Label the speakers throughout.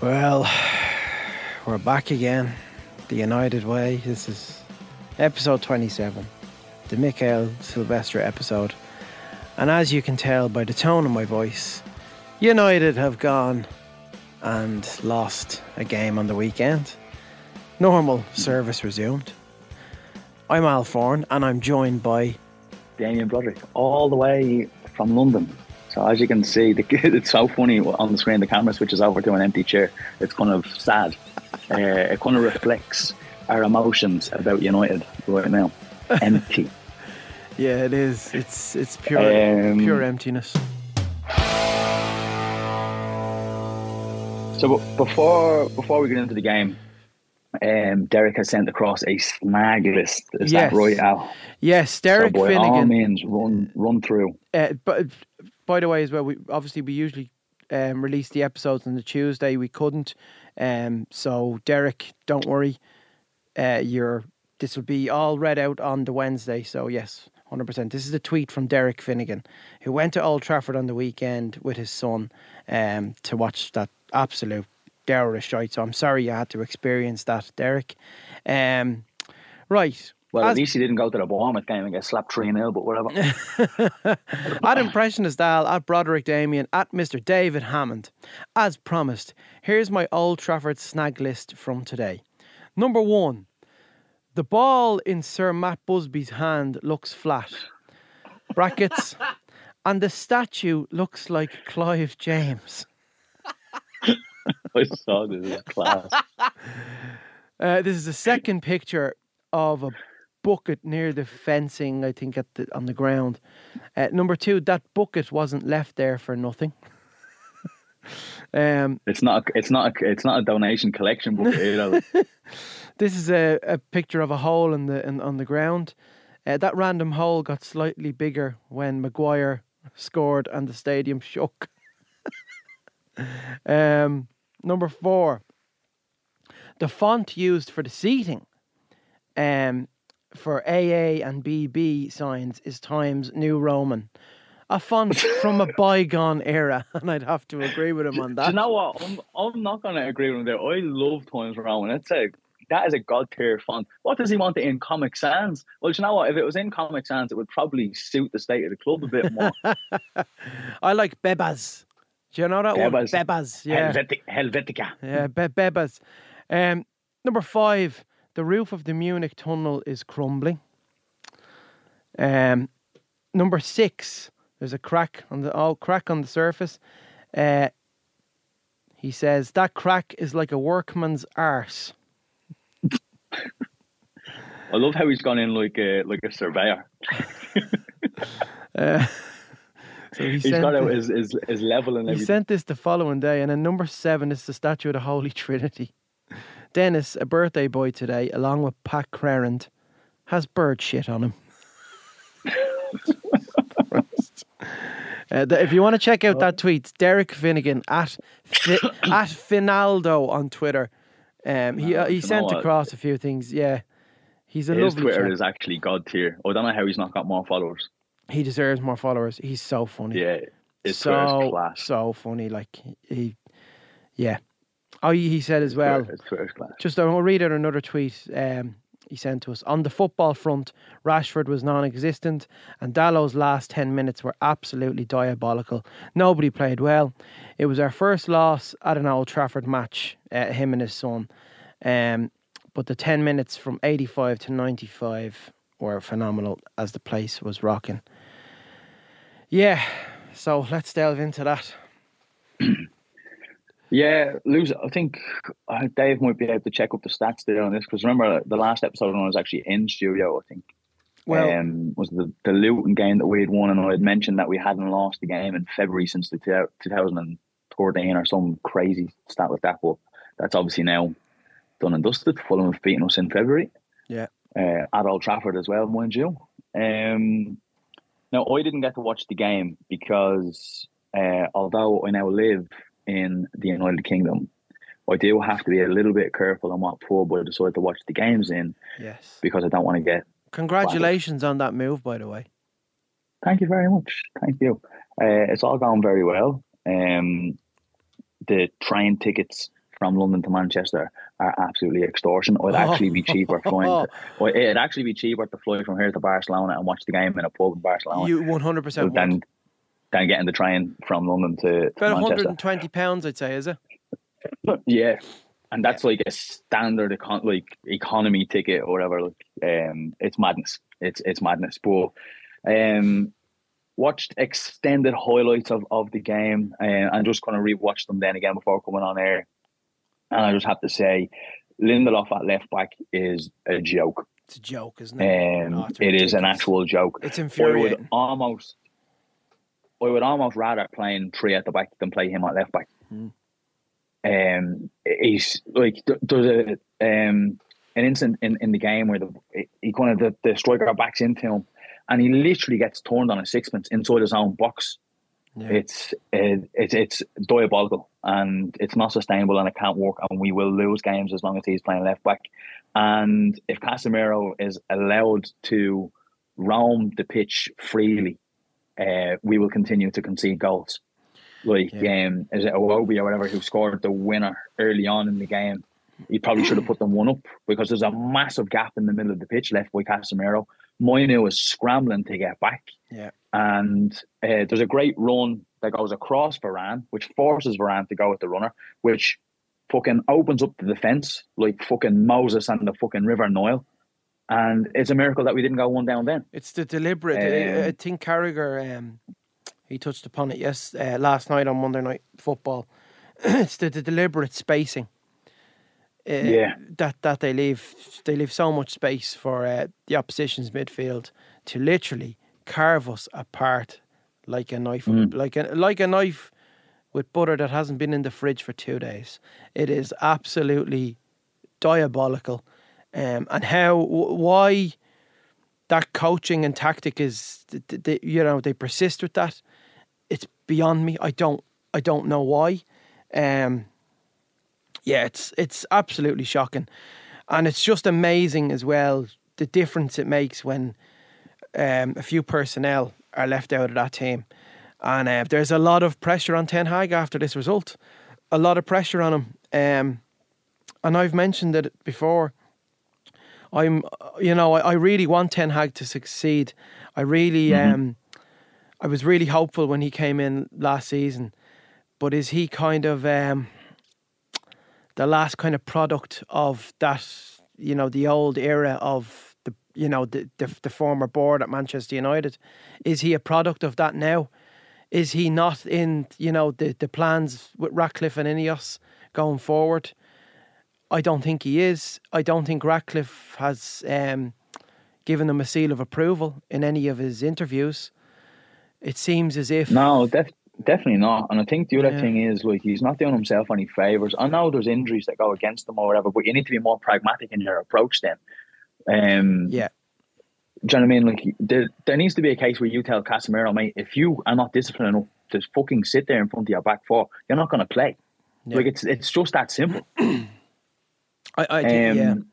Speaker 1: Well, we're back again. The United Way. This is episode 27, the Mikhail Sylvester episode. And as you can tell by the tone of my voice, United have gone and lost a game on the weekend. Normal service resumed. I'm Al Forn and I'm joined by
Speaker 2: Damien Broderick, all the way from London. So as you can see, the, it's so funny on the screen. The camera switches over to an empty chair. It's kind of sad. Uh, it kind of reflects our emotions about United right now. Empty.
Speaker 1: Yeah, it is. It's it's pure
Speaker 2: Um,
Speaker 1: pure emptiness.
Speaker 2: So before before we get into the game, um, Derek has sent across a snag list. Is
Speaker 1: Yes.
Speaker 2: that right, Al?
Speaker 1: Yes,
Speaker 2: So
Speaker 1: Derek
Speaker 2: all
Speaker 1: Finnegan.
Speaker 2: means, run run through.
Speaker 1: Uh, but by the way, as well, we obviously we usually um, release the episodes on the Tuesday. We couldn't, um, so Derek, don't worry. Uh, your this will be all read out on the Wednesday. So yes, hundred percent. This is a tweet from Derek Finnegan, who went to Old Trafford on the weekend with his son um, to watch that absolute dour of shite. So I'm sorry you had to experience that, Derek. Um, right.
Speaker 2: Well,
Speaker 1: As-
Speaker 2: at least he didn't go to the Bournemouth game and get slapped 3 0, but whatever.
Speaker 1: at Impressionist Al, at Broderick Damien, at Mr. David Hammond. As promised, here's my Old Trafford snag list from today. Number one, the ball in Sir Matt Busby's hand looks flat. Brackets. and the statue looks like Clive James.
Speaker 2: I saw this is class.
Speaker 1: Uh, this is a second picture of a bucket near the fencing, I think, at the on the ground. Uh, number two, that bucket wasn't left there for nothing. um,
Speaker 2: It's not. A, it's not. A, it's not a donation collection book. Either.
Speaker 1: this is a, a picture of a hole in the in, on the ground. Uh, that random hole got slightly bigger when Maguire scored and the stadium shook. um, number four, the font used for the seating um, for AA and BB signs is Times New Roman. A font from a bygone era, and I'd have to agree with him on
Speaker 2: Do
Speaker 1: that.
Speaker 2: you know what? I'm, I'm not going to agree with him there. I love Times Roman. It's a that is a god tier font. What does he want in Comic Sans? Well, do you know what? If it was in Comic Sans, it would probably suit the state of the club a bit more.
Speaker 1: I like Bebas. Do you know?
Speaker 2: Bebas.
Speaker 1: Bebas, yeah.
Speaker 2: Helvetic, Helvetica.
Speaker 1: Yeah, Be- Bebas. Um, number five, the roof of the Munich tunnel is crumbling. Um, number six, there's a crack on the oh, crack on the surface. Uh, he says that crack is like a workman's arse.
Speaker 2: I love how he's gone in like a like a surveyor.
Speaker 1: Uh, so he
Speaker 2: He's
Speaker 1: sent,
Speaker 2: got out his, his, his level and
Speaker 1: he
Speaker 2: everything.
Speaker 1: sent this the following day, and then number seven is the statue of the Holy Trinity. Dennis, a birthday boy today, along with Pat Crerand, has bird shit on him. Uh, th- if you want to check out that tweet, Derek Finnegan at Fi- at Finaldo on Twitter. Um, he uh, he sent across a few things. Yeah, he's a
Speaker 2: His
Speaker 1: lovely.
Speaker 2: Twitter
Speaker 1: chap.
Speaker 2: is actually god tier. I don't know how he's not got more followers.
Speaker 1: He deserves more followers. He's so funny.
Speaker 2: Yeah, Twitter
Speaker 1: so
Speaker 2: class.
Speaker 1: so funny. Like he, yeah. Oh, he said as well.
Speaker 2: Twitter's class.
Speaker 1: Just I'll read out another tweet um, he sent to us. On the football front, Rashford was non existent, and Dalot's last 10 minutes were absolutely diabolical. Nobody played well. It was our first loss at an Old Trafford match, uh, him and his son. Um, but the 10 minutes from 85 to 95 were phenomenal as the place was rocking. Yeah, so let's delve into that.
Speaker 2: Yeah, lose. I think uh, Dave might be able to check up the stats there on this because remember the last episode when I was actually in studio, I think
Speaker 1: Well,
Speaker 2: um, was the, the Luton game that we had won, and I had mentioned that we hadn't lost the game in February since the two- 2013 or some crazy stat like that. But that's obviously now done and dusted. Fulham have beaten us in February.
Speaker 1: Yeah.
Speaker 2: Uh, at Old Trafford as well, mind you. Um, now I didn't get to watch the game because uh, although I now live in the United Kingdom, I do have to be a little bit careful on what pub I decide to watch the games in
Speaker 1: Yes.
Speaker 2: because I don't want to get.
Speaker 1: Congratulations on that move, by the way.
Speaker 2: Thank you very much. Thank you. Uh, it's all gone very well. Um, the train tickets from London to Manchester are absolutely extortion. It'd actually be cheaper flying. To, it'd actually be cheaper to fly from here to Barcelona and watch the game in a pub in Barcelona
Speaker 1: You 100% would.
Speaker 2: than than getting the train from London to, to
Speaker 1: About 120 pounds, I'd say, is it?
Speaker 2: Yeah, and that's like a standard econ- like economy ticket or whatever. Like, um, it's madness. It's it's madness. But um, watched extended highlights of, of the game, uh, and just kind of rewatched them then again before coming on air. And I just have to say, Lindelof at left back is a joke.
Speaker 1: It's a joke, isn't it?
Speaker 2: Um,
Speaker 1: Oh, it's
Speaker 2: an actual joke.
Speaker 1: It's
Speaker 2: I would almost, I would almost rather playing three at the back than play him at left back.
Speaker 1: Hmm.
Speaker 2: Um, he's like there's a um an incident in, in the game where the he kind of the, the striker backs into him, and he literally gets turned on a sixpence inside his own box.
Speaker 1: Yeah.
Speaker 2: It's it, it's it's diabolical and it's not sustainable and it can't work and we will lose games as long as he's playing left back. And if Casemiro is allowed to roam the pitch freely, uh, we will continue to concede goals. Like
Speaker 1: Yeah.
Speaker 2: um, is it Iwobi or whatever who scored the winner early on in the game? He probably should have put them one up because there's a massive gap in the middle of the pitch left by Casemiro. Mainoo was scrambling to get back
Speaker 1: Yeah.
Speaker 2: and uh, there's a great run that goes across Varane, which forces Varane to go with the runner, which fucking opens up the defense like fucking Moses and the fucking River Nile. And it's a miracle that we didn't go one down then.
Speaker 1: It's the deliberate. I- I
Speaker 2: Um,
Speaker 1: think Carragher, um, he touched upon it yes uh, last night on Monday Night Football. it's the, the deliberate spacing. Uh,
Speaker 2: Yeah.
Speaker 1: that that they leave they leave so much space for uh, the opposition's midfield to literally carve us apart like a knife,
Speaker 2: Mm.
Speaker 1: like a like a knife with butter that hasn't been in the fridge for two days. It is absolutely diabolical, um, and how wh- why that coaching and tactic is th- th- they, you know they persist with that. It's beyond me. I don't I don't know why. Um, yeah, it's it's absolutely shocking, and it's just amazing as well the difference it makes when um, a few personnel are left out of that team, and uh, there's a lot of pressure on Ten Hag after this result, a lot of pressure on him, um, and I've mentioned it before. I'm, you know, I, I really want Ten Hag to succeed. I really, um, I was really hopeful when he came in last season, but is he kind of um, the last kind of product of that? You know, the old era of the, you know, the the, the former board at Manchester United. Is he a product of that now? Is he not in, you know, the the plans with Ratcliffe and Ineos going forward? I don't think he is. I don't think Ratcliffe has um, given him a seal of approval in any of his interviews. It seems as if
Speaker 2: No, def- definitely not. And I think the other
Speaker 1: Yeah.
Speaker 2: thing is like he's not doing himself any favors. I know there's injuries that go against him or whatever, but you need to be more pragmatic in your approach then. Um,
Speaker 1: yeah,
Speaker 2: Do you know what I mean? Like there, there needs to be a case where you tell Casemiro, mate, if you are not disciplined enough to fucking sit there in front of your back four, you're not going to play.
Speaker 1: Yeah.
Speaker 2: Like it's it's just that simple.
Speaker 1: I, I think, yeah,
Speaker 2: Um,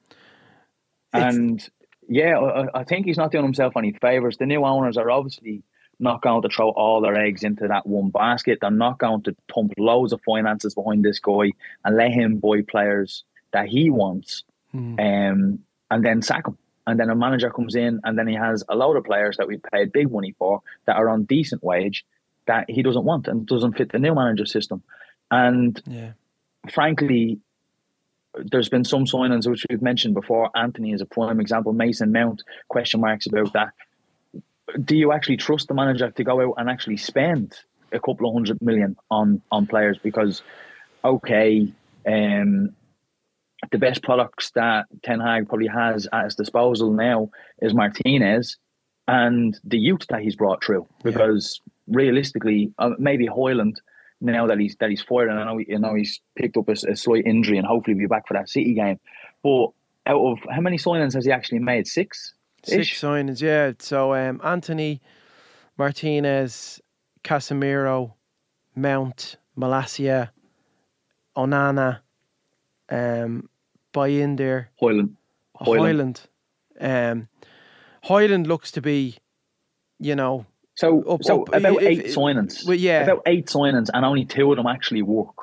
Speaker 2: and yeah, I, I think he's not doing himself any favors. The new owners are obviously not going to throw all their eggs into that one basket. They're not going to pump loads of finances behind this guy and let him buy players that he wants,
Speaker 1: Mm.
Speaker 2: um, and then sack him. And then a manager comes in, and then he has a load of players that we paid big money for that are on decent wage that he doesn't want and doesn't fit the new manager system. And
Speaker 1: yeah,
Speaker 2: frankly, there's been some signings which we've mentioned before. Antony is a prime example. Mason Mount, question marks about that. Do you actually trust the manager to go out and actually spend a couple of hundred million on on players? Because okay, um, the best products that Ten Hag probably has at his disposal now is Martinez and the youth that he's brought through. Because realistically, uh, maybe Hoyland now that he's that he's fired, and I know, you know he's picked up a, a slight injury, and hopefully he'll be back for that City game. But out of how many signings has he actually made? Six.
Speaker 1: Six signings. Yeah, so um, Antony, Martinez, Casemiro, Mount, Malacia, Onana, um, buy in there.
Speaker 2: Hoyland.
Speaker 1: Hoyland. Um, Hoyland looks to be, you know,
Speaker 2: So,
Speaker 1: Up-
Speaker 2: so
Speaker 1: up,
Speaker 2: about
Speaker 1: if-
Speaker 2: eight
Speaker 1: if-
Speaker 2: signings.
Speaker 1: well, yeah.
Speaker 2: About eight signings, and only two of them actually work.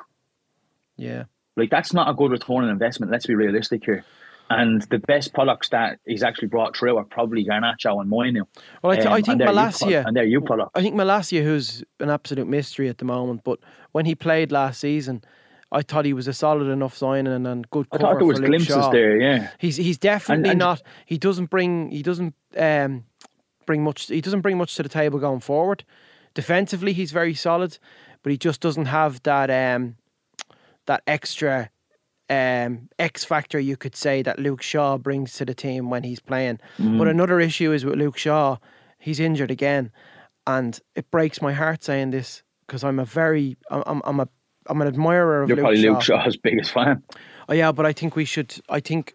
Speaker 1: yeah,
Speaker 2: Like that's not a good return on investment. Let's be realistic here. And the best products that he's actually brought through are probably Garnacho and Moynihan.
Speaker 1: Well, I, th-
Speaker 2: Um,
Speaker 1: I think
Speaker 2: and Malacia. and they're you products.
Speaker 1: I think Malacia, who's an absolute mystery at the moment, but when he played last season, I thought he was a solid enough signing and, and good
Speaker 2: I thought there was
Speaker 1: Luke
Speaker 2: glimpses
Speaker 1: Shaw.
Speaker 2: there. Yeah,
Speaker 1: He's he's definitely
Speaker 2: and-
Speaker 1: not. He doesn't bring. He doesn't um, bring much. He doesn't bring much to the table going forward. Defensively, he's very solid, but he just doesn't have that um, that extra um, X factor you could say that Luke Shaw brings to the team when he's playing.
Speaker 2: Mm.
Speaker 1: But another issue is with Luke Shaw. He's injured again, and it breaks my heart saying this because I'm a very I'm I'm, a I'm an admirer of
Speaker 2: you're
Speaker 1: Luke
Speaker 2: probably
Speaker 1: Shaw.
Speaker 2: Luke Shaw's biggest fan.
Speaker 1: Oh, yeah, but I think we should. I think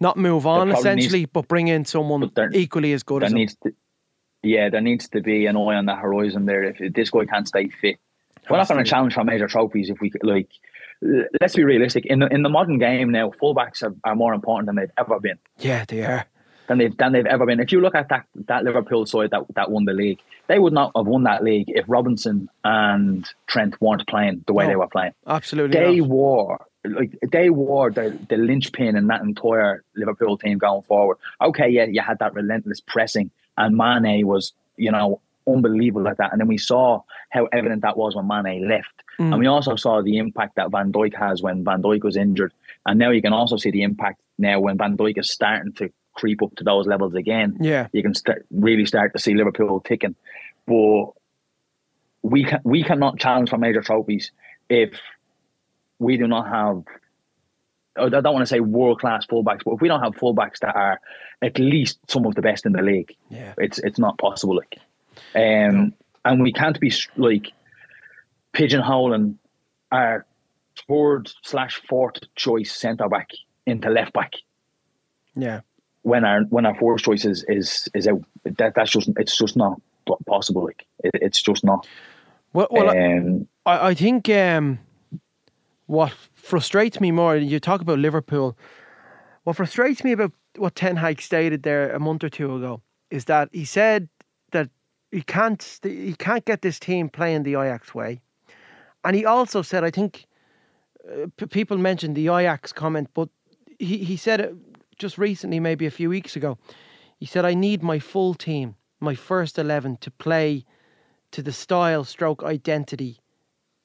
Speaker 1: not move on essentially, but bring in someone
Speaker 2: there-
Speaker 1: equally as good as him.
Speaker 2: needs to, yeah, there needs to be an eye on the horizon there. If this guy can't stay fit, we're not going to challenge for major trophies if we like. Let's be realistic. In the in the modern game now, fullbacks are, are more important than they've ever been.
Speaker 1: Yeah, they are.
Speaker 2: than they've than they've ever been. If you look at that that Liverpool side that that won the league, they would not have won that league if Robertson and Trent weren't playing the way
Speaker 1: No.
Speaker 2: they were playing.
Speaker 1: Absolutely.
Speaker 2: They
Speaker 1: not.
Speaker 2: were like they were the the linchpin in that entire Liverpool team going forward. Okay, yeah, you had that relentless pressing, and Mane was you know unbelievable at that. And then we saw how evident that was when Mane left,
Speaker 1: Mm.
Speaker 2: and we also saw the impact that Van Dijk has when Van Dijk was injured. And now you can also see the impact now when Van Dijk is starting to creep up to those levels again
Speaker 1: Yeah,
Speaker 2: you can start really start to see Liverpool ticking. But we can we cannot challenge for major trophies if we do not have. I don't want to say world class fullbacks, but if we don't have fullbacks that are at least some of the best in the league,
Speaker 1: yeah,
Speaker 2: it's it's not possible. Like, um, and we can't be like pigeonholing our third slash fourth choice centre back into left back
Speaker 1: yeah.
Speaker 2: when our when our fourth choice is is is out. That that's just it's just not possible. Like it, it's just not.
Speaker 1: Well, well, I-
Speaker 2: um,
Speaker 1: I, I think um, what frustrates me more, you talk about Liverpool, what frustrates me about what Ten Hag stated there a month or two ago is that he said he can't he can't get this team playing the Ajax way, and he also said I think uh, p- people mentioned the Ajax comment, but he he said it just recently, maybe a few weeks ago. He said I need my full team, my first eleven, to play to the style, stroke identity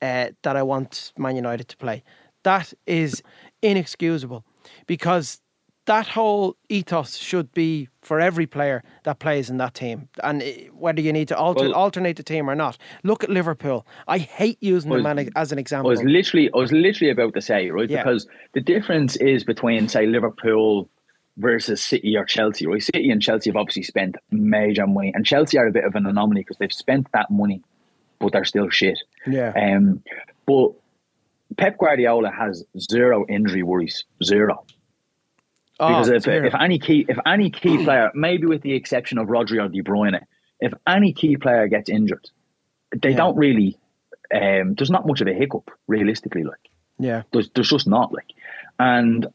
Speaker 1: uh, that I want Man United to play. That is inexcusable because that whole ethos should be for every player that plays in that team, and eh, whether you need to alter,
Speaker 2: Well-
Speaker 1: alternate the team or not. Look at Liverpool. I hate using them
Speaker 2: Well,
Speaker 1: an- as an
Speaker 2: I
Speaker 1: example.
Speaker 2: was literally I was literally about to say right
Speaker 1: Yeah.
Speaker 2: because the difference is between say Liverpool versus City or Chelsea. Right, City and Chelsea have obviously spent major money, and Chelsea are a bit of an anomaly because they've spent that money, but they're still shit.
Speaker 1: yeah,
Speaker 2: Um, but Pep Guardiola has zero injury worries, zero. Because
Speaker 1: oh,
Speaker 2: if, if any key if any key player, maybe with the exception of Rodri or De Bruyne, if any key player gets injured, they
Speaker 1: Yeah.
Speaker 2: don't really. Um, there's not much of a hiccup, realistically. Like
Speaker 1: yeah,
Speaker 2: there's there's just not like, and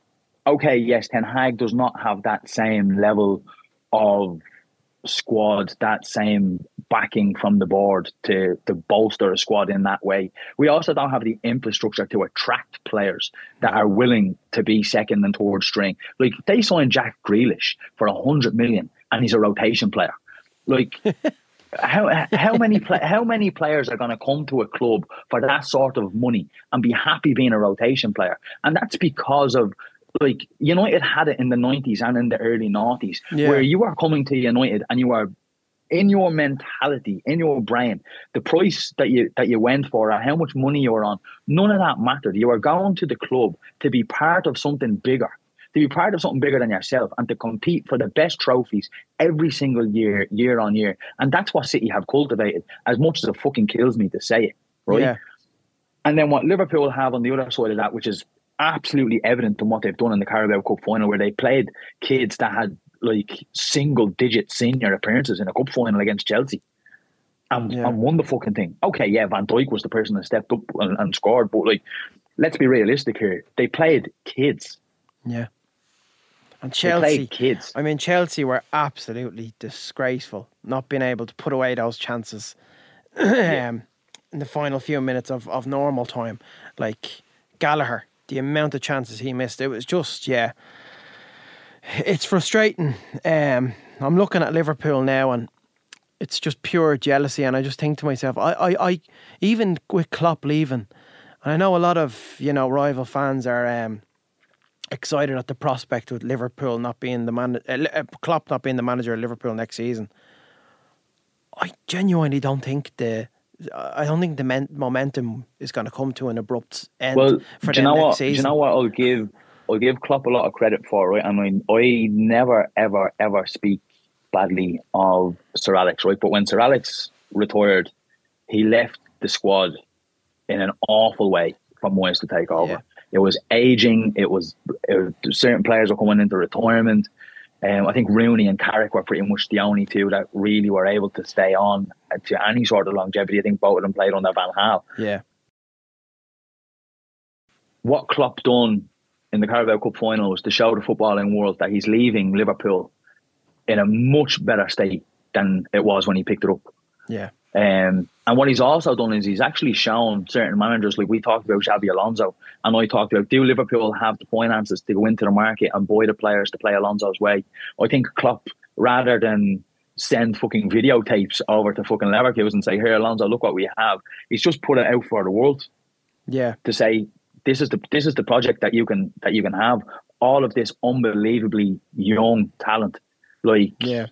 Speaker 2: okay, yes, Ten Hag does not have that same level of squad, that same backing from the board to to bolster a squad in that way. We also don't have the infrastructure to attract players that are willing to be second and third string. Like they signed Jack Grealish for a hundred million, and he's a rotation player. Like. How how many pla how many players are going to come to a club for that sort of money and be happy being a rotation player? And that's because of like United had it in the nineties and in the early noughties,
Speaker 1: Yeah.
Speaker 2: where you are coming to United and you are in your mentality, in your brain, the price that you that you went for and how much money you were on, none of that mattered. You were going to the club to be part of something bigger, to be part of something bigger than yourself, and to compete for the best trophies every single year, year on year. And that's what City have cultivated. As much as it fucking kills me to say it, right?
Speaker 1: yeah,
Speaker 2: And then what Liverpool have on the other side of that, which is absolutely evident in what they've done in the Carabao Cup final, where they played kids that had like single digit senior appearances in a cup final against Chelsea. And,
Speaker 1: Yeah.
Speaker 2: and won the fucking thing. Okay, yeah, Van Dijk was the person that stepped up and, and scored, but like let's be realistic here. They played kids.
Speaker 1: Yeah. And Chelsea,
Speaker 2: played kids.
Speaker 1: I mean, Chelsea were absolutely disgraceful not being able to put away those chances um, in the final few minutes of, of normal time. Like Gallagher, the amount of chances he missed, it was just, yeah. It's frustrating. Um, I'm looking at Liverpool now and it's just pure jealousy. And I just think to myself, I, I, I even with Klopp leaving, and I know a lot of, you know, rival fans are. Um, excited at the prospect with Liverpool not being the man, uh, uh, Klopp not being the manager of Liverpool next season. I genuinely don't think the, I don't think the men, momentum is going to come to an abrupt end
Speaker 2: Well,
Speaker 1: for
Speaker 2: do you know
Speaker 1: next
Speaker 2: what? Do you know what? I'll give I'll give Klopp a lot of credit for. Right? I mean, I never, ever, ever speak badly of Sir Alex. Right? But when Sir Alex retired, he left the squad in an awful way for Moyes to take over.
Speaker 1: Yeah.
Speaker 2: It was aging. It was, it was certain players were coming into retirement. Um, I think Rooney and Carrick were pretty much the only two that really were able to stay on to any sort of longevity. I think both of them played under Van Gaal.
Speaker 1: Yeah,
Speaker 2: what Klopp done in the Carabao Cup final was to show the footballing world that he's leaving Liverpool in a much better state than it was when he picked it up.
Speaker 1: yeah,
Speaker 2: Um, and what he's also done is he's actually shown certain managers, like we talked about Xabi Alonso, and I talked about, do Liverpool have the finances to go into the market and buy the players to play Alonso's way? I think Klopp, rather than send fucking videotapes over to fucking Leverkusen and say, here, Alonso, look what we have, he's just put it out for the world
Speaker 1: yeah,
Speaker 2: to say this is the this is the project that you can that you can have all of this unbelievably young talent like
Speaker 1: yeah.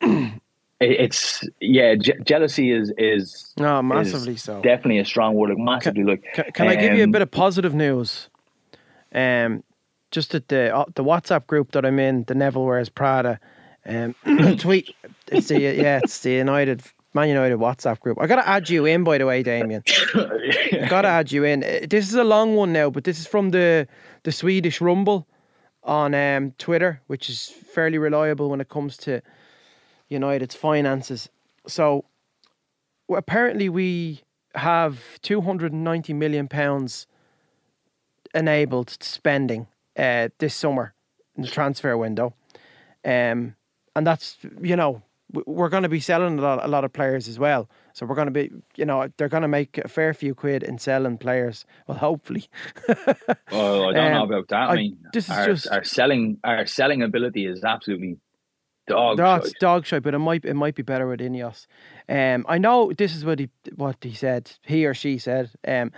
Speaker 2: it, it's yeah je- jealousy is is
Speaker 1: No,
Speaker 2: is
Speaker 1: massively so.
Speaker 2: definitely a strong word like massively like
Speaker 1: Can, can I give you a
Speaker 2: um,
Speaker 1: bit of positive news? Um, just at the uh, the WhatsApp group that I'm in, the Neville wears Prada. Um, tweet. It's the yeah, it's the United Man United WhatsApp group. I gotta add you in, by the way, Damien. I gotta add you in. Uh, This is a long one now, but this is from the the Swedish Rumble on um, Twitter, which is fairly reliable when it comes to United's finances. So apparently we have 290 million pounds enabled spending uh, this summer in the transfer window, um, and that's you know we're going to be selling a lot, a lot of players as well. So we're going to be you know they're going to make a fair few quid in selling players. Well, hopefully.
Speaker 2: oh, I don't know
Speaker 1: Um,
Speaker 2: about that I,
Speaker 1: I-
Speaker 2: mean
Speaker 1: this is
Speaker 2: our,
Speaker 1: just-
Speaker 2: our selling our selling ability is absolutely dog
Speaker 1: That's
Speaker 2: shite.
Speaker 1: dog shit, but it might it might be better with Ineos. Um, I know this is what he what he said, he or she said. Um,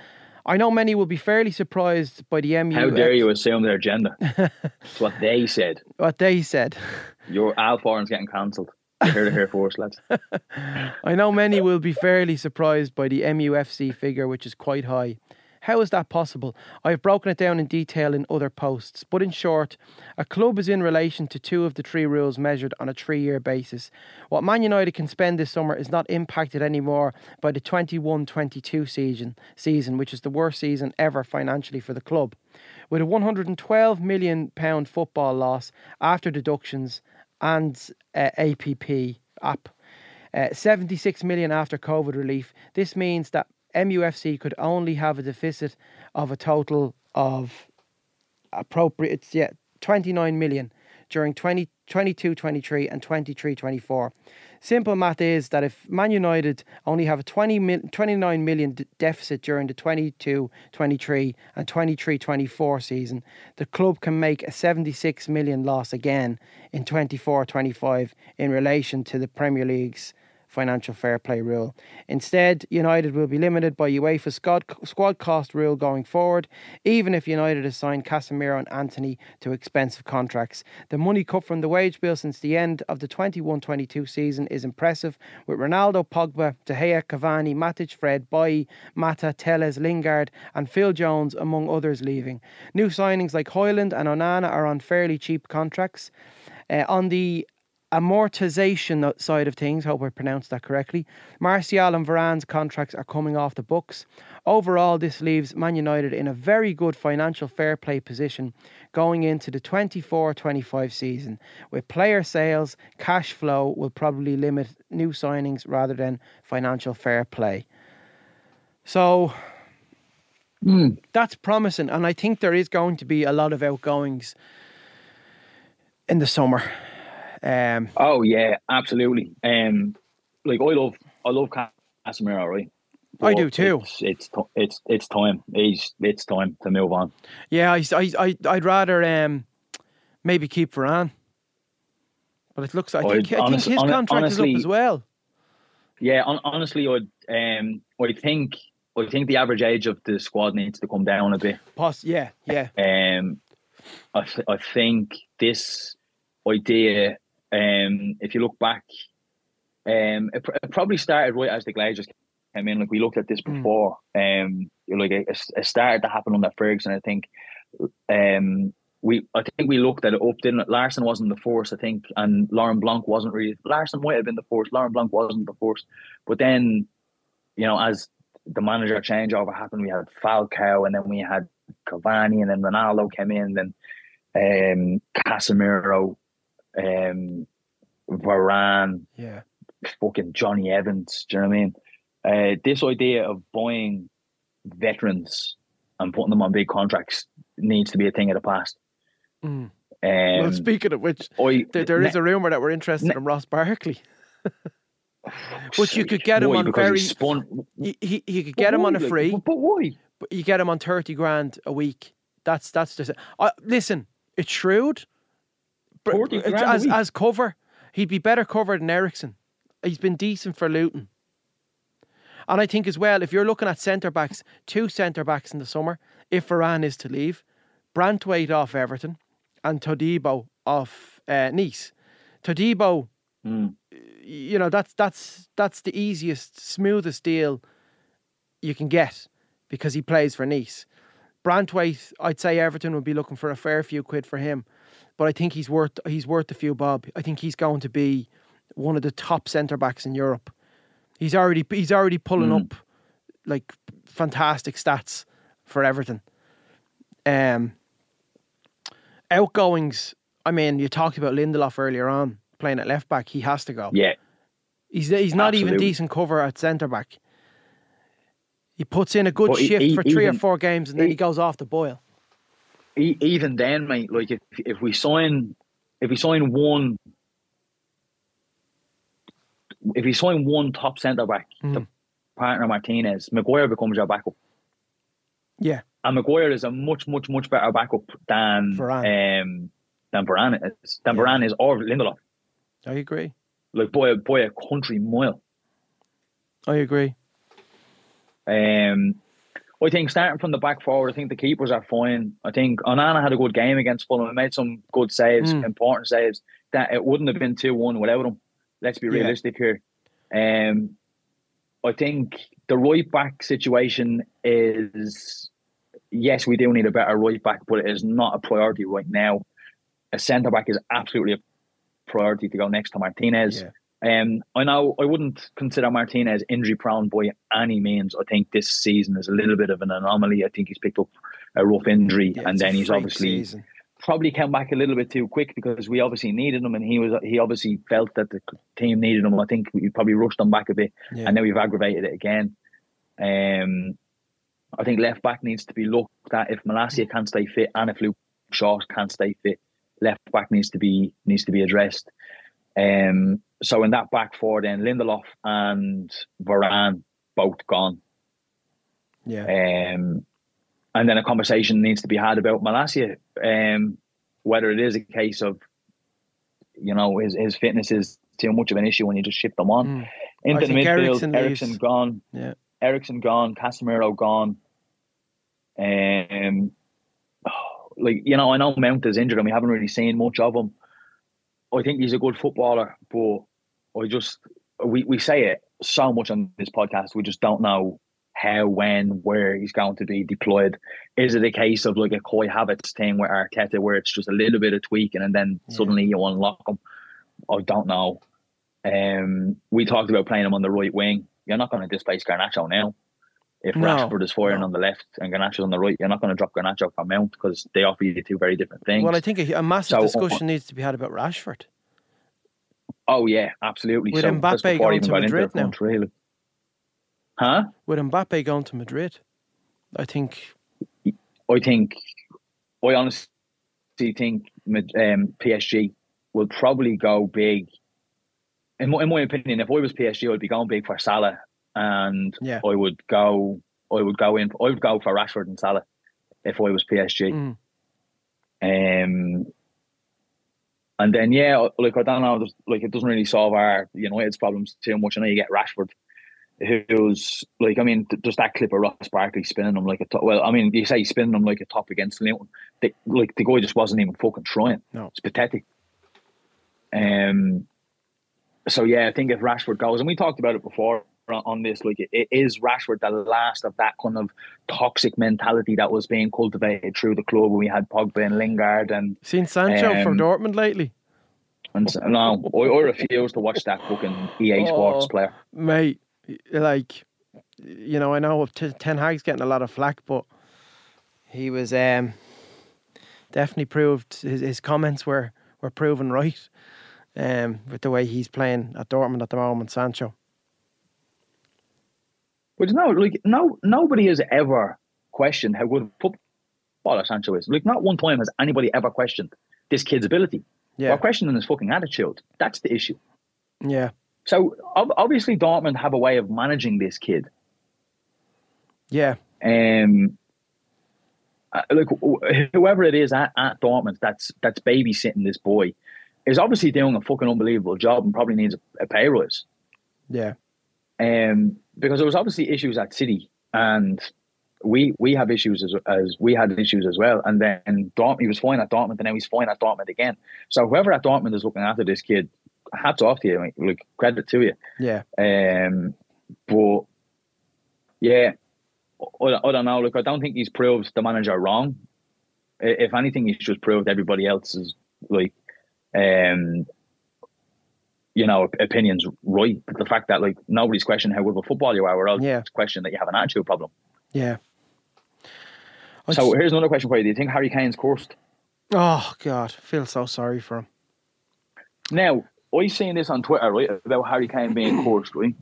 Speaker 1: I know many will be fairly surprised by the MU.
Speaker 2: how dare you assume their gender it's what they said
Speaker 1: What they said.
Speaker 2: your Al Foran's getting cancelled you heard it here first lads
Speaker 1: I know many will be fairly surprised by the MUFC figure, which is quite high. How is that possible? I have broken it down in detail in other posts, but in short, a club is in relation to two of the three rules measured on a three year basis. What Man United can spend this summer is not impacted anymore by the 21 22 season, season, which is the worst season ever financially for the club. With a £112 million football loss after deductions and uh, APP app uh, 76 million after COVID relief. This means that MUFC could only have a deficit of a total of appropriate, yeah, 29 million during 20, 22 23 and 23 24. Simple math is that if Man United only have a 20 mil, 29 million deficit during the 22 23 and 23 24 season, the club can make a 76 million loss again in 24 25 in relation to the Premier League's financial fair play rule. Instead, United will be limited by UEFA's squad, squad cost rule going forward, even if United has signed Casemiro and Antony to expensive contracts. The money cut from the wage bill since the end of the 21 22 season is impressive, with Ronaldo, Pogba, De Gea, Cavani, Matic, Fred, Bailly, Mata, Telles, Lingard, and Phil Jones, among others, leaving. New signings like Hoyland and Onana are on fairly cheap contracts. Uh, on the amortization side of things, hope I pronounced that correctly, Martial and Varane's contracts are coming off the books. Overall, this leaves Man United in a very good financial fair play position going into the 24 25 season. With player sales, cash flow will probably limit new signings rather than financial fair play. So,
Speaker 2: Mm.
Speaker 1: That's promising, and I think there is going to be a lot of outgoings in the summer. Um,
Speaker 2: Oh yeah, absolutely. Um, like I love, I love Casemiro, right?
Speaker 1: I do too.
Speaker 2: It's it's it's it's time. He's it's time to move on.
Speaker 1: yeah, I, I, I, I'd rather um, maybe keep Varane, but it looks. I think, I think his contract
Speaker 2: honestly-
Speaker 1: is up as well.
Speaker 2: Yeah, on, honestly, I'd um, I think I think the average age of the squad needs to come down a bit.
Speaker 1: Poss- yeah, yeah,
Speaker 2: Um, I th- I think this idea, um, if you look back, um, it, pr- it probably started right as the Glazers came in. Like we looked at this
Speaker 1: Mm.
Speaker 2: before. Um, like it, it started to happen under Ferguson. I think. Um, we I think we looked at it up, didn't it? Larsson wasn't the force, I think, and Laurent Blanc wasn't really. Larsson might have been the force. Laurent Blanc wasn't the force, but then, you know, as the manager changeover happened, we had Falcao, and then we had Cavani, and then Ronaldo came in, then um, Casemiro, um, Varane,
Speaker 1: yeah.
Speaker 2: fucking Jonny Evans. Do you know what I mean? Uh, this idea of buying veterans and putting them on big contracts needs to be a thing of the past.
Speaker 1: Mm.
Speaker 2: Um,
Speaker 1: well, speaking of which,
Speaker 2: I,
Speaker 1: there, there is a rumor that we're interested
Speaker 2: ne-
Speaker 1: in Ross Barkley. but you could get him
Speaker 2: Why?
Speaker 1: on
Speaker 2: because he
Speaker 1: very-
Speaker 2: spun.
Speaker 1: You, he, you could get him
Speaker 2: But
Speaker 1: on a free,
Speaker 2: but why?
Speaker 1: but you get him on thirty grand a week. That's that's just. Uh, listen, it's shrewd. But
Speaker 2: 40
Speaker 1: it's-
Speaker 2: grand a
Speaker 1: as as cover, he'd be better covered than Eriksen. He's been decent for Luton. And I think as well, if you're looking at centre backs, two centre backs in the summer, if Varane is to leave, Branthwaite off Everton, and Todibo off uh, Nice. Todibo,
Speaker 2: Mm.
Speaker 1: you know that's that's that's the easiest, smoothest deal you can get because he plays for Nice. Branthwaite, I'd say Everton would be looking for a fair few quid for him, but I think he's worth he's worth a few bob. I think he's going to be one of the top centre backs in Europe. He's already he's already pulling
Speaker 2: Mm.
Speaker 1: up like fantastic stats for Everton. Um, outgoings. I mean, you talked about Lindelof earlier on playing at left back. He has to go.
Speaker 2: Yeah,
Speaker 1: He's he's not even decent cover at centre back. He puts in a good shift
Speaker 2: he-
Speaker 1: for three or four games and then he
Speaker 2: he-
Speaker 1: goes off the boil.
Speaker 2: Even then, mate. Like if if we sign if we sign one if we sign one top centre back to
Speaker 1: Mm.
Speaker 2: partner Martinez, Maguire becomes our backup.
Speaker 1: Yeah,
Speaker 2: And Maguire is a much, much, much better backup than
Speaker 1: Varane.
Speaker 2: um than Varane is. Than
Speaker 1: Yeah.
Speaker 2: Varane is or Lindelof.
Speaker 1: I agree.
Speaker 2: Like boy, boy, a country mile.
Speaker 1: I agree.
Speaker 2: Um, I think starting from the back forward, I think the keepers are fine. I think Onana had a good game against Fulham. He made some good saves,
Speaker 1: Mm.
Speaker 2: important saves. That it wouldn't have been two one without him. Let's be
Speaker 1: Yeah.
Speaker 2: realistic here. Um, I think the right back situation is yes, we do need a better right back, but it is not a priority right now. A centre back is absolutely a priority to go next to Martinez.
Speaker 1: Yeah.
Speaker 2: Um, I know I wouldn't consider Martinez injury prone by any means. I think this season is a little bit of an anomaly. I think he's picked up a rough injury,
Speaker 1: Yeah,
Speaker 2: and then he's obviously
Speaker 1: season.
Speaker 2: probably came back a little bit too quick because we obviously needed him, and he was he obviously felt that the team needed him. I think we probably rushed him back a bit,
Speaker 1: Yeah.
Speaker 2: and then we've aggravated it again. Um, I think left back needs to be looked at if Malacia can't stay fit and if Luke Shaw can't stay fit. Left back needs to be needs to be addressed. Um, so in that back four, then Lindelof and Varane both gone.
Speaker 1: yeah.
Speaker 2: Um, and then a conversation needs to be had about Malacia, um, whether it is a case of, you know, his, his fitness is too much of an issue when you just shift them on.
Speaker 1: Mm.
Speaker 2: Into the midfield,
Speaker 1: Eriksen
Speaker 2: gone.
Speaker 1: Yeah.
Speaker 2: Eriksen gone. Casemiro gone. Um, like you know, I know Mount is injured and we haven't really seen much of him. I think he's a good footballer, but I just we, we say it so much on this podcast. We just don't know how, when, where he's going to be deployed. Is it a case of like a Kai Havertz thing where Arteta, where it's just a little bit of tweaking and then
Speaker 1: Yeah.
Speaker 2: suddenly you unlock him? I don't know. Um, we talked about playing him on the right wing. You're not going to displace Garnacho now. If
Speaker 1: No,
Speaker 2: Rashford is firing
Speaker 1: no.
Speaker 2: on the left and Garnacho's on the right, you're not going to drop Garnacho for Mount because they offer you two very different things.
Speaker 1: Well, I think a, a massive
Speaker 2: So, uh,
Speaker 1: discussion needs to be had about Rashford.
Speaker 2: Oh yeah, absolutely.
Speaker 1: With
Speaker 2: so
Speaker 1: Mbappe
Speaker 2: that's before I
Speaker 1: going to Madrid now.
Speaker 2: front, really. Huh?
Speaker 1: With Mbappe going to Madrid. I think.
Speaker 2: I think. I honestly think um, PSG will probably go big. In my, in my opinion, if I was PSG, I'd be going big for Salah, and
Speaker 1: Yeah.
Speaker 2: I would go. I would go in. I would go for Rashford and Salah if I was PSG.
Speaker 1: Mm,
Speaker 2: Um, and then yeah, like I don't know, like it doesn't really solve our you know, United's problems too much. I know you get Rashford, who's like, I mean, just that clip of Ross Barkley spinning him like a top. Well, I mean, you say he's spinning him like a top against Luton. The, like the guy just wasn't even fucking trying.
Speaker 1: No.
Speaker 2: it's pathetic. Um. So yeah, I think if Rashford goes, and we talked about it before on- this, like it, is Rashford the last of that kind of toxic mentality that was being cultivated through the club when we had Pogba and Lingard and
Speaker 1: seen Sancho for
Speaker 2: Um,
Speaker 1: Dortmund lately,
Speaker 2: and so, no, I, I refuse to watch that fucking EA Sports
Speaker 1: Oh.
Speaker 2: player.
Speaker 1: mate. Like, you know, I know Ten Hag's getting a lot of flack, but he was um definitely proved his, his comments were were proven right. Um, with the way he's playing at Dortmund at the moment, Sancho.
Speaker 2: But no, like no, nobody has ever questioned how good footballer Sancho is. Like not one time has anybody ever questioned this kid's ability.
Speaker 1: Yeah,
Speaker 2: We're questioning his fucking attitude. That's the issue.
Speaker 1: yeah,
Speaker 2: So obviously Dortmund have a way of managing this kid.
Speaker 1: yeah,
Speaker 2: Um, uh, look, whoever it is at, at Dortmund that's that's babysitting this boy is obviously doing a fucking unbelievable job and probably needs a, a pay rise.
Speaker 1: yeah,
Speaker 2: Um, because there was obviously issues at City, and we we have issues as as we had issues as well. And then Dortmund, he was fine at Dortmund, and now he's fine at Dortmund again. So whoever at Dortmund is looking after this kid, hats off to you. Like, like credit to you.
Speaker 1: yeah,
Speaker 2: Um, but yeah, I, I don't know. Look, I don't think he's proved the manager wrong. If anything, he's just proved everybody else's like, um, you know, opinions right. The fact that like nobody's questioning how good of a footballer you are, we're all
Speaker 1: Yeah.
Speaker 2: questioning that you have an attitude problem.
Speaker 1: yeah. I
Speaker 2: So here's another question for you: Do you think Harry Kane's cursed?
Speaker 1: oh God, feel so sorry for him.
Speaker 2: Now, I seen this on Twitter, right, about Harry Kane being cursed, right?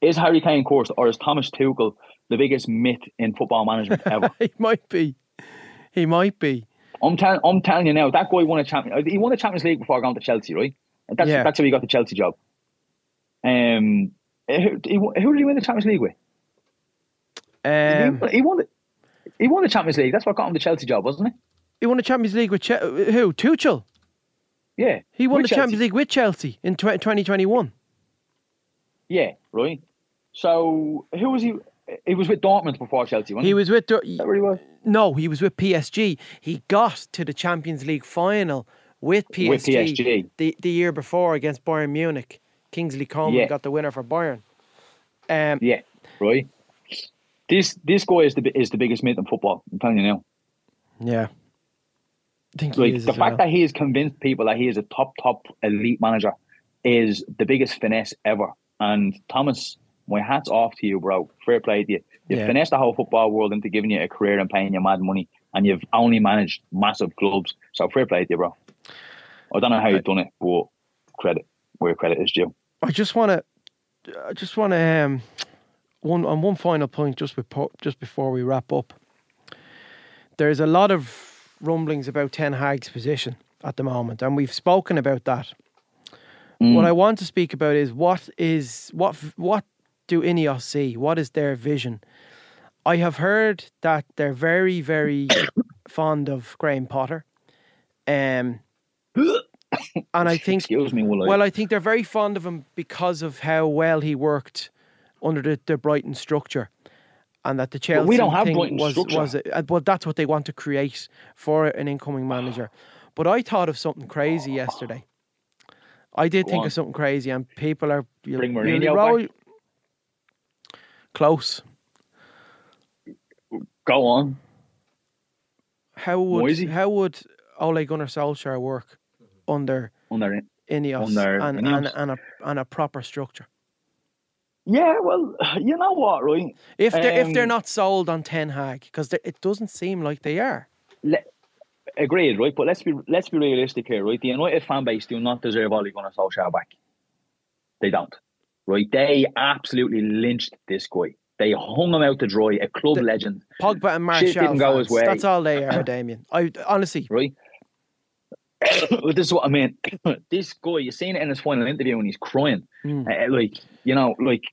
Speaker 2: Is Harry Kane cursed, or is Thomas Tuchel the biggest myth in football management ever?
Speaker 1: he might be. He might be.
Speaker 2: I'm, tell- I'm telling you now, that guy won a champion. He won the Champions League before going to Chelsea, right? And that's
Speaker 1: Yeah.
Speaker 2: that's how he got the Chelsea job. Um, who, he, who did he win the Champions League with?
Speaker 1: Um,
Speaker 2: he, he won the he won the Champions League. That's what got him the Chelsea job, wasn't it?
Speaker 1: he won the Champions League with che- who? Tuchel.
Speaker 2: Yeah,
Speaker 1: He won the
Speaker 2: Chelsea.
Speaker 1: Champions League with Chelsea in tw- 2021.
Speaker 2: Yeah, right. So who was he? He was with Dortmund before Chelsea. Wasn't
Speaker 1: He was with
Speaker 2: that where he was?
Speaker 1: no, he was with PSG. He got to the Champions League final with PSG,
Speaker 2: With PSG.
Speaker 1: The, the year before against Bayern Munich. Kingsley Coman
Speaker 2: Yeah.
Speaker 1: got the winner for Bayern. Um,
Speaker 2: Yeah, right. This this guy is the is the biggest myth in football. I'm telling you now.
Speaker 1: yeah. I think
Speaker 2: Like the fact
Speaker 1: well.
Speaker 2: that he has convinced people that he is a top top elite manager is the biggest finesse ever. And Thomas, my hat's off to you, bro. Fair play to you. You've
Speaker 1: Yeah.
Speaker 2: finessed the whole football world into giving you a career and paying you mad money, and you've only managed massive clubs. So fair play to you, bro. I don't know how you've done it, but credit where credit is due.
Speaker 1: I just want to, I just want to, um, one on one final point just before just before we wrap up. There's a lot of rumblings about Ten Hag's position at the moment, and we've spoken about that. What I want to speak about is what is what what do Ineos see? What is their vision? I have heard that they're very very fond of Graham Potter, um, and I think
Speaker 2: Excuse me, will I?
Speaker 1: well, I think they're very fond of him because of how well he worked under the, the Brighton structure, and that the Chelsea
Speaker 2: we don't have
Speaker 1: thing
Speaker 2: Brighton
Speaker 1: was
Speaker 2: structure.
Speaker 1: was uh, well, that's what they want to create for an incoming manager. But I thought of something crazy yesterday. I did
Speaker 2: Go
Speaker 1: think
Speaker 2: on.
Speaker 1: of something crazy, and people are you'll-
Speaker 2: Bring
Speaker 1: you'll
Speaker 2: Mourinho
Speaker 1: roll-
Speaker 2: back?
Speaker 1: Close.
Speaker 2: Go on.
Speaker 1: How would
Speaker 2: Moisey?
Speaker 1: how would Ole Gunnar Solskjaer work under
Speaker 2: Under
Speaker 1: Ineos
Speaker 2: Under
Speaker 1: and, and
Speaker 2: Ineos.
Speaker 1: and a and a proper structure?
Speaker 2: Yeah, well, you know what, right?
Speaker 1: If they're if they're
Speaker 2: Um,
Speaker 1: not sold on Ten Hag, because it doesn't seem like they are.
Speaker 2: Le- agreed, right? But let's be let's be realistic here, right? The United fan base do not deserve Ole Gunnar Solskjaer back. They don't, right? They absolutely lynched this guy. They hung him out to dry. A club
Speaker 1: The-
Speaker 2: legend,
Speaker 1: Pogba and
Speaker 2: Shit
Speaker 1: Martial.
Speaker 2: didn't go his way.
Speaker 1: That's all they are, Damien. I honestly,
Speaker 2: right? this is what I mean. this guy, you seen it in his final interview when he's crying.
Speaker 1: Mm.
Speaker 2: Uh, like you know, like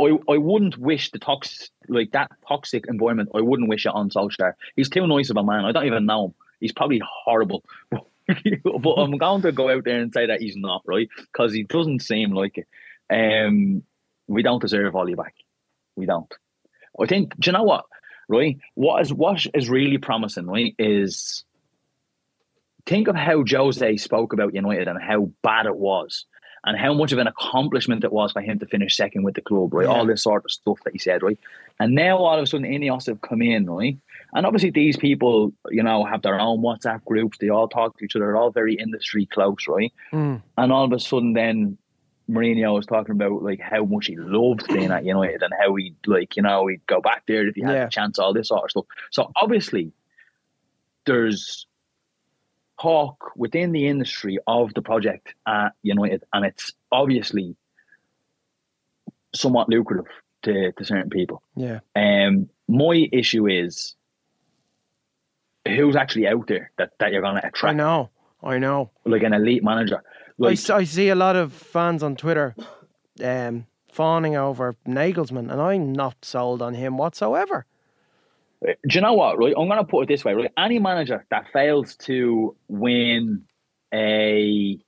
Speaker 2: I I wouldn't wish the toxic like that toxic environment. I wouldn't wish it on Solskjaer. He's too nice of a man. I don't even know him. He's probably horrible. but I'm going to go out there and say that he's not right because he doesn't seem like it. Um, we don't deserve Ole back. We don't. I think. Do you know what? Right. What is what is really promising? Right is think of how Jose spoke about United and how bad it was, and how much of an accomplishment it was for him to finish second with the club, right?
Speaker 1: Yeah.
Speaker 2: All this sort of stuff that he said, right? And now all of a sudden, Ineos have come in, right? And obviously, these people, you know, have their own WhatsApp groups. They all talk to each other. They're all very industry close, right?
Speaker 1: Mm.
Speaker 2: And all of a sudden, then Mourinho was talking about like how much he loved being at United and how he'd like, you know, he'd go back there if he had
Speaker 1: Yeah.
Speaker 2: the chance, all this sort of stuff. So obviously, there's talk within the industry of the project at United, and it's obviously somewhat lucrative to, to certain people.
Speaker 1: yeah,
Speaker 2: Um, my issue is who's actually out there that, that you're going to attract.
Speaker 1: I know, I know.
Speaker 2: like an elite manager.
Speaker 1: I,
Speaker 2: Like,
Speaker 1: s- I see a lot of fans on Twitter um, fawning over Nagelsmann, and I'm not sold on him whatsoever.
Speaker 2: Do you know what? Right, I'm going to put it this way. Right, any manager that fails to win a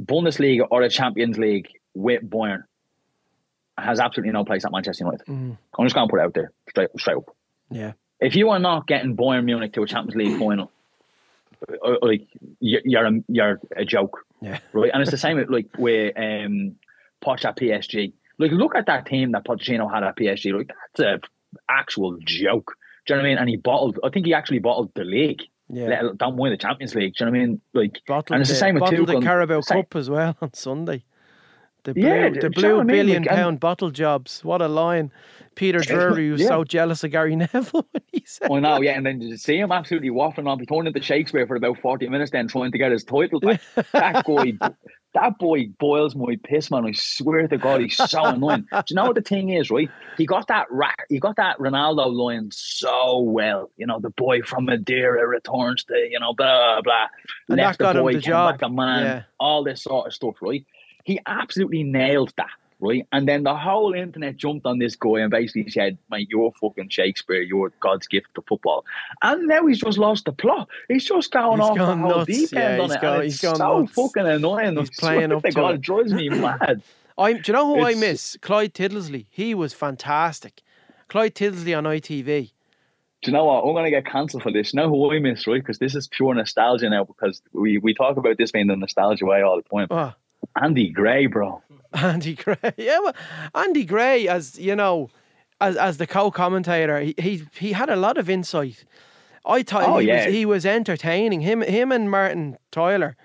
Speaker 2: Bundesliga or a Champions League with Bayern has absolutely no place at Manchester United.
Speaker 1: Mm.
Speaker 2: I'm just going to put it out there straight straight up.
Speaker 1: Yeah,
Speaker 2: if you are not getting Bayern Munich to a Champions League final, uh, like you- you're a, you're a joke,
Speaker 1: yeah,
Speaker 2: right? And it's the same with, like with um, Poch at PSG. Like look at that team that Pochettino had at PSG. Like that's a actual joke. Do you know what I mean? And he bottled. I think he actually bottled the league.
Speaker 1: yeah.
Speaker 2: Let don't win the Champions League. Do you know what I mean? Like
Speaker 1: Bottled
Speaker 2: and it's the same with
Speaker 1: bottled the
Speaker 2: Tuchel.
Speaker 1: Carabao
Speaker 2: Same-
Speaker 1: Cup as well on Sunday. The blue,
Speaker 2: Yeah,
Speaker 1: the
Speaker 2: do you know
Speaker 1: blue
Speaker 2: what I mean?
Speaker 1: billion
Speaker 2: Like, and-
Speaker 1: pound bottle jobs. What a line! Peter Drury was
Speaker 2: Yeah.
Speaker 1: so jealous of Gary Neville when he said,
Speaker 2: I know, yeah, and then to see him absolutely waffling on, he turned into Shakespeare for about forty minutes, then trying to get his title back. that boy, that boy boils my piss, man. I swear to God, he's so annoying. Do you know what the thing is, right? He got that ra- he got that Ronaldo line so well. You know, the boy from Madeira returns to you know blah blah.
Speaker 1: And that
Speaker 2: left
Speaker 1: got
Speaker 2: the
Speaker 1: him
Speaker 2: boy,
Speaker 1: the
Speaker 2: came
Speaker 1: job.
Speaker 2: back a man,
Speaker 1: Yeah.
Speaker 2: all this sort of stuff, right? He absolutely nailed that. Right, and then the whole internet jumped on this guy and basically said, "Mate, you're fucking Shakespeare. You're God's gift to football." And now he's just lost the plot. He's just going
Speaker 1: He's
Speaker 2: off the whole
Speaker 1: nuts,
Speaker 2: deep end
Speaker 1: yeah,
Speaker 2: on
Speaker 1: he's
Speaker 2: it.
Speaker 1: gone-
Speaker 2: and it's so
Speaker 1: nuts.
Speaker 2: fucking annoying.
Speaker 1: He's playing up
Speaker 2: to God,
Speaker 1: it.
Speaker 2: drives me mad.
Speaker 1: I'm, do you know who I miss? Clive Tyldesley. He was fantastic. Clive Tyldesley on ITV.
Speaker 2: Do you know what? I'm going to get cancelled for this. You know who I miss, right? Because this is pure nostalgia now because we, we talk about this being the nostalgia way all the time.
Speaker 1: Oh,
Speaker 2: Andy Gray, bro.
Speaker 1: Andy Gray. Yeah, well, Andy Gray, as you know, as as the co-commentator, he he, he had a lot of insight. I thought
Speaker 2: Oh,
Speaker 1: he
Speaker 2: yeah.
Speaker 1: was he was entertaining. Him him and Martin Tyler,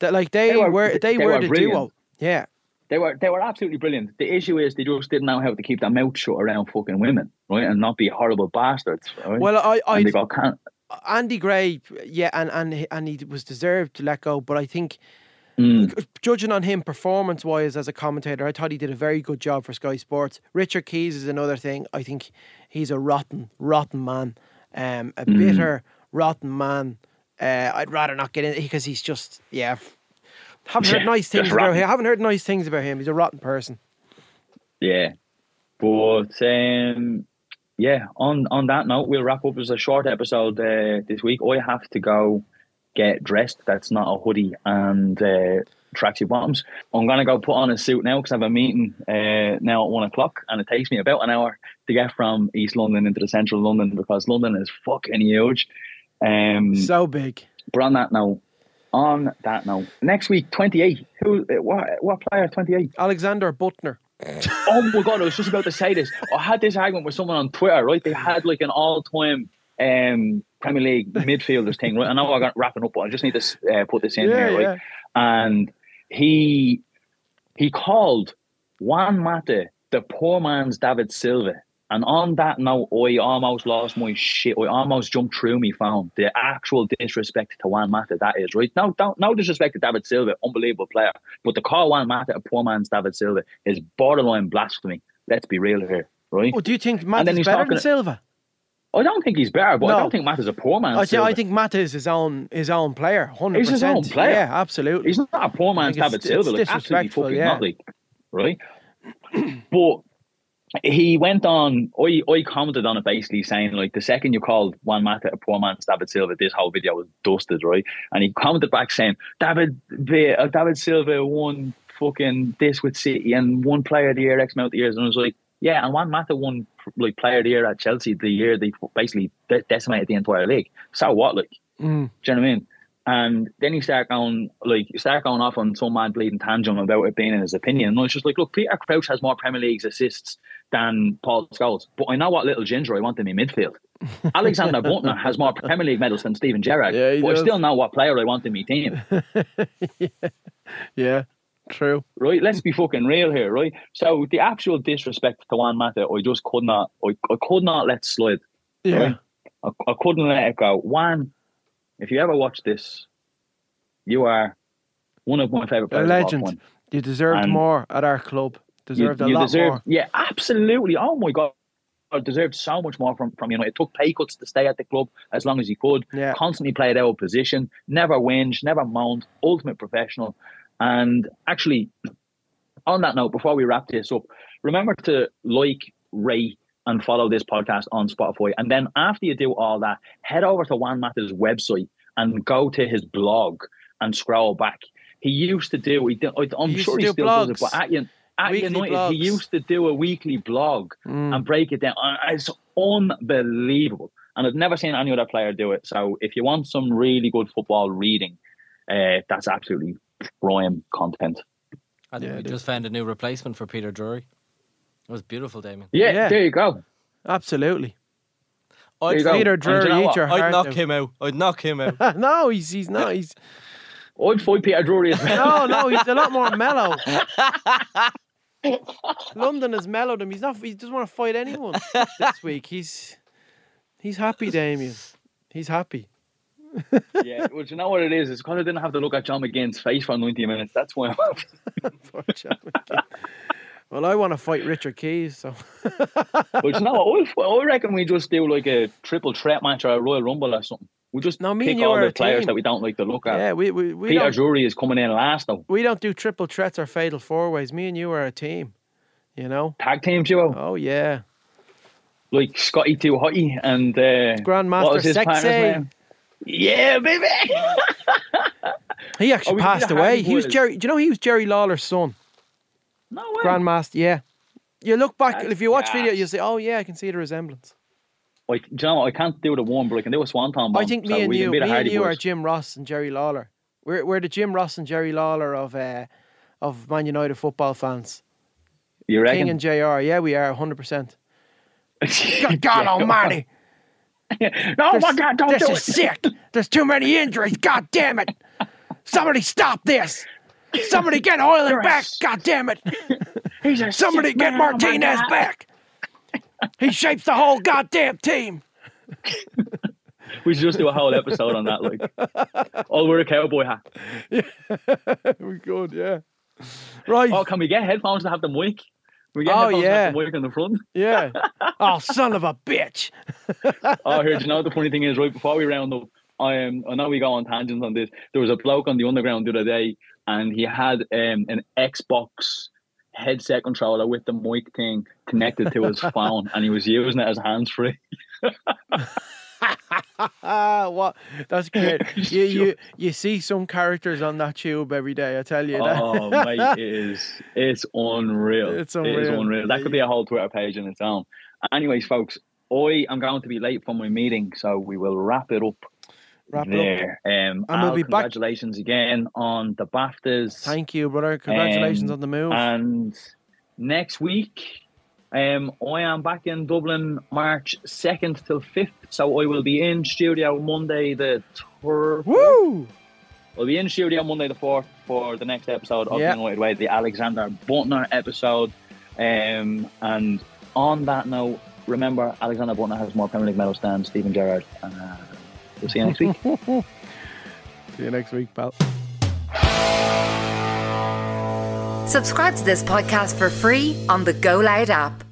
Speaker 1: that like they,
Speaker 2: They
Speaker 1: were,
Speaker 2: were-
Speaker 1: they,
Speaker 2: they
Speaker 1: were,
Speaker 2: were
Speaker 1: the
Speaker 2: brilliant.
Speaker 1: duo. Yeah,
Speaker 2: They were they were absolutely brilliant. The issue is they just didn't know how to keep their mouth shut around fucking women, right? And not be horrible bastards. Right?
Speaker 1: well, I I
Speaker 2: and they got can-
Speaker 1: Andy Gray, yeah, and and and he was deserved to let go, but I think.
Speaker 2: Mm.
Speaker 1: Judging on him performance wise as a commentator, I thought he did a very good job for Sky Sports. Richard Keys is another thing. I think he's a rotten, rotten man, um, a
Speaker 2: Mm.
Speaker 1: bitter, rotten man. Uh, I'd rather not get in because he's just yeah. Haven't heard
Speaker 2: Yeah,
Speaker 1: nice things about
Speaker 2: rotten.
Speaker 1: him. Haven't heard nice things about him. He's a rotten person.
Speaker 2: Yeah. But um, yeah, on on that note, we'll wrap up. as a short episode uh, this week. I have to go get dressed. That's not a hoodie and uh, tracksuit bottoms. I'm gonna go put on a suit now because I have a meeting uh, now at one o'clock, and it takes me about an hour to get from East London into the central London because London is fucking huge. Um,
Speaker 1: So big.
Speaker 2: but on that note, on that note, next week twenty eight. Who? uh, What? What player? Twenty eight.
Speaker 1: Alexander Büttner.
Speaker 2: Oh my god, I was just about to say this. I had this argument with someone on Twitter, right? They had like an all-time um, Premier League midfielders thing, right? I know I got wrapping up, but I just need to uh, put this in
Speaker 1: Yeah,
Speaker 2: here, right?
Speaker 1: yeah.
Speaker 2: And he he called Juan Mata the poor man's David Silva And on that note, I almost lost my shit. I almost jumped through me phone. The actual disrespect to Juan Mata that is, right? No, don't, no disrespect to David Silva, unbelievable player. But to call Juan Mata a poor man's David Silva is borderline blasphemy. Let's be real here, right?
Speaker 1: Well, do you think
Speaker 2: then
Speaker 1: Mata's
Speaker 2: he's
Speaker 1: better
Speaker 2: talking-
Speaker 1: than Silva?
Speaker 2: I don't think he's better, but I don't think Mata's a poor man's
Speaker 1: I. I think Mata's his own his own player, 100%.
Speaker 2: He's his own player.
Speaker 1: Yeah, absolutely.
Speaker 2: He's not a poor man's David Silva. Like, absolutely fucking
Speaker 1: yeah.
Speaker 2: not, like, right? but he went on. I, I commented on it basically saying like the second you called Juan Mata a poor man's David Silva, this whole video was dusted, right? And he commented back saying David uh, David Silva won fucking this with City and one player of the year X amount of years, and I was like. Yeah, and Juan Mata won like player of the year at Chelsea the year they basically de- decimated the entire league. So what, like?
Speaker 1: Mm.
Speaker 2: Do you know what I mean? And then he started going like he started going off on some mad bleeding tangent about it being in his opinion. And I was just like, look, Peter Crouch has more Premier League's assists than Paul Scholes, but I know what little ginger I want in my midfield. Alexander Büttner has more Premier League medals than Steven Gerrard,
Speaker 1: Yeah,
Speaker 2: but
Speaker 1: does.
Speaker 2: I still know what player I want in my team.
Speaker 1: Yeah, true.
Speaker 2: Right? Let's be fucking real here, right? So the actual disrespect to Juan Mata, I just could not, I, I could not let slide.
Speaker 1: Yeah,
Speaker 2: Right. I, I couldn't let it go. Juan, if you ever watch this, you are one of my favorite
Speaker 1: a
Speaker 2: players. all
Speaker 1: legend. You deserved
Speaker 2: And-
Speaker 1: more at our club.
Speaker 2: You,
Speaker 1: Deserved a
Speaker 2: you
Speaker 1: lot
Speaker 2: deserve,
Speaker 1: more.
Speaker 2: yeah, absolutely. Oh my god, I deserved so much more from from you know. It took pay cuts to stay at the club as long as he could.
Speaker 1: Yeah.
Speaker 2: Constantly played out of position, never whinged, never moaned. Ultimate professional. And actually, on that note, before we wrap this up, remember to like, rate, and follow this podcast on Spotify. And then after you do all that, head over to Juan Mata's website and go to his blog and scroll back. He used to do. He did, I'm
Speaker 1: He
Speaker 2: sure he still does it,
Speaker 1: blogs.
Speaker 2: but at, at United,
Speaker 1: blogs.
Speaker 2: he used to do a weekly blog
Speaker 1: Mm.
Speaker 2: and break it down. It's unbelievable. And I've never seen any other player do it. So if you want some really good football reading, uh, that's absolutely prime content.
Speaker 3: I think
Speaker 1: Yeah,
Speaker 3: we
Speaker 1: it
Speaker 3: just found a new replacement for Peter Drury. It was beautiful, Damien.
Speaker 2: Yeah,
Speaker 1: Yeah.
Speaker 2: there you go.
Speaker 1: Absolutely.
Speaker 3: I'd,
Speaker 2: you go.
Speaker 1: Peter
Speaker 2: And do you
Speaker 1: Drury,
Speaker 2: know
Speaker 1: eat
Speaker 2: what?
Speaker 1: your
Speaker 3: I'd
Speaker 1: heart
Speaker 3: knock
Speaker 1: out.
Speaker 3: him out. I'd knock him out.
Speaker 1: no, he's he's not. He's
Speaker 2: I'd fight Peter Drury as well.
Speaker 1: no, no. He's a lot more mellow. London has mellowed him. He's not. He doesn't want to fight anyone this week. He's he's happy, Damien. He's happy.
Speaker 2: Yeah, well, do you know what it is? It's because I didn't have to look at John McGinn's face for 90 minutes. That's why I'm
Speaker 1: McGinn. well, I want to fight Richard Keys, so
Speaker 2: But you know what? I I reckon we just do like a triple threat match or a Royal Rumble or something. We just
Speaker 1: No, me
Speaker 2: pick
Speaker 1: and you
Speaker 2: all the players
Speaker 1: team.
Speaker 2: that we don't like to look at.
Speaker 1: yeah, we we, we
Speaker 2: Peter Drury is coming in last though.
Speaker 1: we don't do triple threats or fatal four ways. Me and you are a team. You know.
Speaker 2: Tag team duo.
Speaker 1: Oh yeah,
Speaker 2: like Scotty Too Hotty and uh,
Speaker 1: Grandmaster Sexy.
Speaker 2: Yeah, baby.
Speaker 1: he
Speaker 2: Oh,
Speaker 1: actually
Speaker 2: we
Speaker 1: passed away. He was Jerry. Do you know he was Jerry Lawler's son?
Speaker 2: no way.
Speaker 1: Grandmaster. Yeah. You look back
Speaker 2: That's
Speaker 1: if you watch video, you say, "Oh yeah, I can see the resemblance."
Speaker 2: Like, do you know what? I can't do the one, but I can do a swanton bomb.
Speaker 1: I think me
Speaker 2: so
Speaker 1: and you, me and you are Jim Ross and Jerry Lawler. We're we're the Jim Ross and Jerry Lawler of uh, of Man United football fans.
Speaker 2: You reckon?
Speaker 1: King and Jr. Yeah, we are hundred percent.
Speaker 2: God,
Speaker 1: God Almighty, Oh,
Speaker 2: no,
Speaker 1: this,
Speaker 2: my God, don't
Speaker 1: this
Speaker 2: do
Speaker 1: is
Speaker 2: it.
Speaker 1: sick. There's too many injuries. God damn it! Somebody stop this. Somebody get Højlund
Speaker 2: You're a
Speaker 1: back.
Speaker 2: s-
Speaker 1: God damn it!
Speaker 2: He's a
Speaker 1: Somebody get
Speaker 2: man, oh
Speaker 1: Martinez
Speaker 2: God.
Speaker 1: back. He shapes the whole goddamn team.
Speaker 2: We should just do a whole episode on that. Like, oh, all wear a cowboy hat. Yeah.
Speaker 1: we good, yeah. Right.
Speaker 2: Oh, can we get headphones to have them mic? We get
Speaker 1: Oh,
Speaker 2: headphones to
Speaker 1: yeah.
Speaker 2: have the mic in the front.
Speaker 1: Yeah. Oh, son of a bitch.
Speaker 2: Oh, here, do you know what the funny thing is? Right before we round up, I um, I know we go on tangents on this. There was a bloke on the underground the other day, and he had um, an Xbox headset controller with the mic thing connected to his phone, and he was using it as hands free.
Speaker 1: What? That's great. You, you you see some characters on that tube every day. I tell you that.
Speaker 2: Oh, mate, it is it's unreal.
Speaker 1: It's
Speaker 2: It is
Speaker 1: unreal.
Speaker 2: unreal. That could be a whole Twitter page in its own. Anyways, folks, I am going to be late for my meeting, so we will wrap it up
Speaker 1: Wrap it up.
Speaker 2: there. Um,
Speaker 1: And we'll
Speaker 2: Al,
Speaker 1: be back-
Speaker 2: congratulations again on the BAFTAs.
Speaker 1: Thank you, brother. Congratulations
Speaker 2: Um,
Speaker 1: on the move.
Speaker 2: And next week, um, I am back in Dublin March 2nd till 5th. So I will be in studio Monday the 3rd.
Speaker 1: Woo!
Speaker 2: I'll be in studio Monday the 4th for the next episode of
Speaker 1: Yeah.
Speaker 2: the United Way, the Alexander Büttner episode. Um, and on that note, remember, Alexander Büttner has more Premier League medals than Steven Gerrard. And uh, we'll see you next week.
Speaker 1: See you next week, pal.
Speaker 4: Subscribe to this podcast for free on the Go Loud app.